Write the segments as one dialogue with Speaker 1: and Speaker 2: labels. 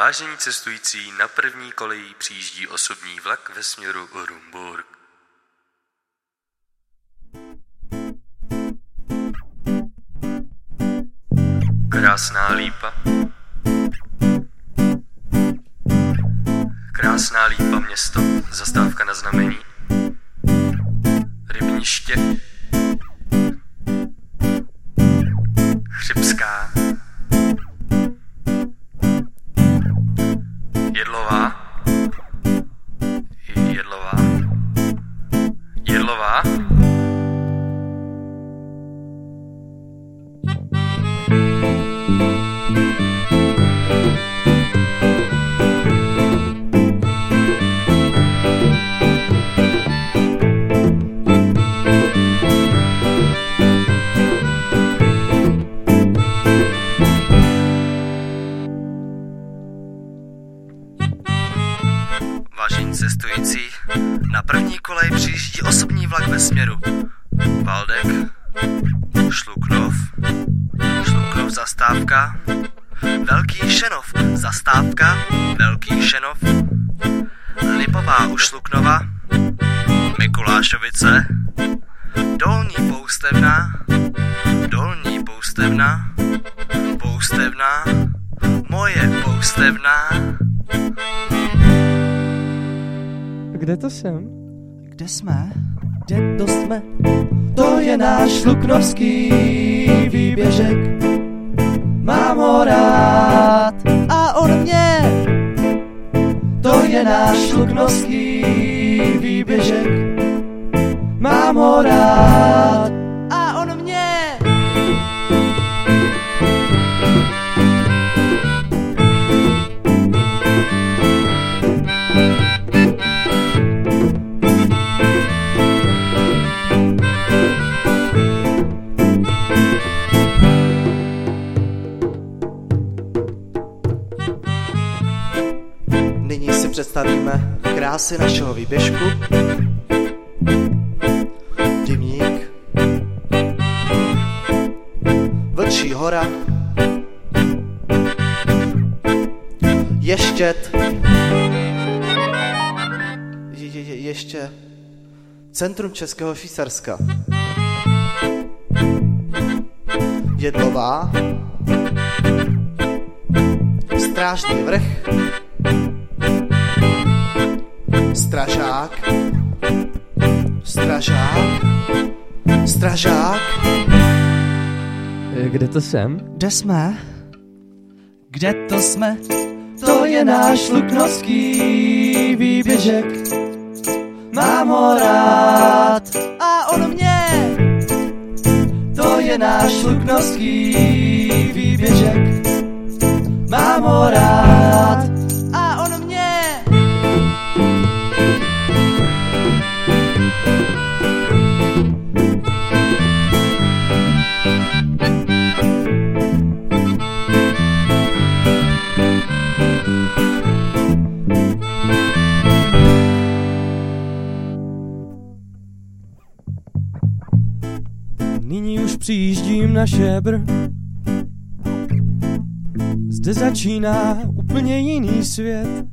Speaker 1: Vážení cestující, na první koleji přijíždí osobní vlak ve směru Rumburg. Krásná lípa. Krásná lípa město, zastávka na znamení. Rybniště. Chřipská. Na první kolej přijíždí osobní vlak ve směru. Valdek, Šluknov, Šluknov zastávka, Velký Šenov zastávka, Velký Šenov, Lipová u Šluknova, Mikulášovice, Dolní Poustevna, Dolní Poustevna, Poustevna, Moje Poustevna,
Speaker 2: Kde to jsem?
Speaker 3: Kde jsme? Kde to jsme? To je náš luknovský výběžek. Mám ho rád a on mě. To je náš luknovský výběžek. Mám ho rád představíme krásy našeho výběžku. Dimník. Vlčí hora. Ještět. Je, je, je, ještě Centrum Českého Švýcarska. Jedlová. Strážný vrch. Stražák. Stražák. Stražák.
Speaker 2: Eh, Kde to jsem?
Speaker 3: Kde jsme? Kde to jsme? To je náš luknovský výběžek. Mám ho rád a on mě. To je náš luknovský výběžek. Mám ho rád
Speaker 2: přijíždím na šebr. Zde začíná úplně jiný svět.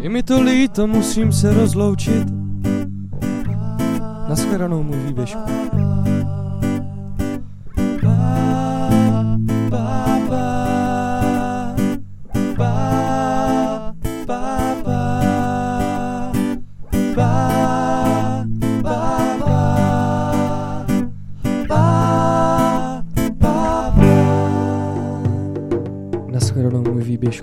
Speaker 2: Je mi to líto, musím se rozloučit. Naschledanou můj výběžku. un movie bêche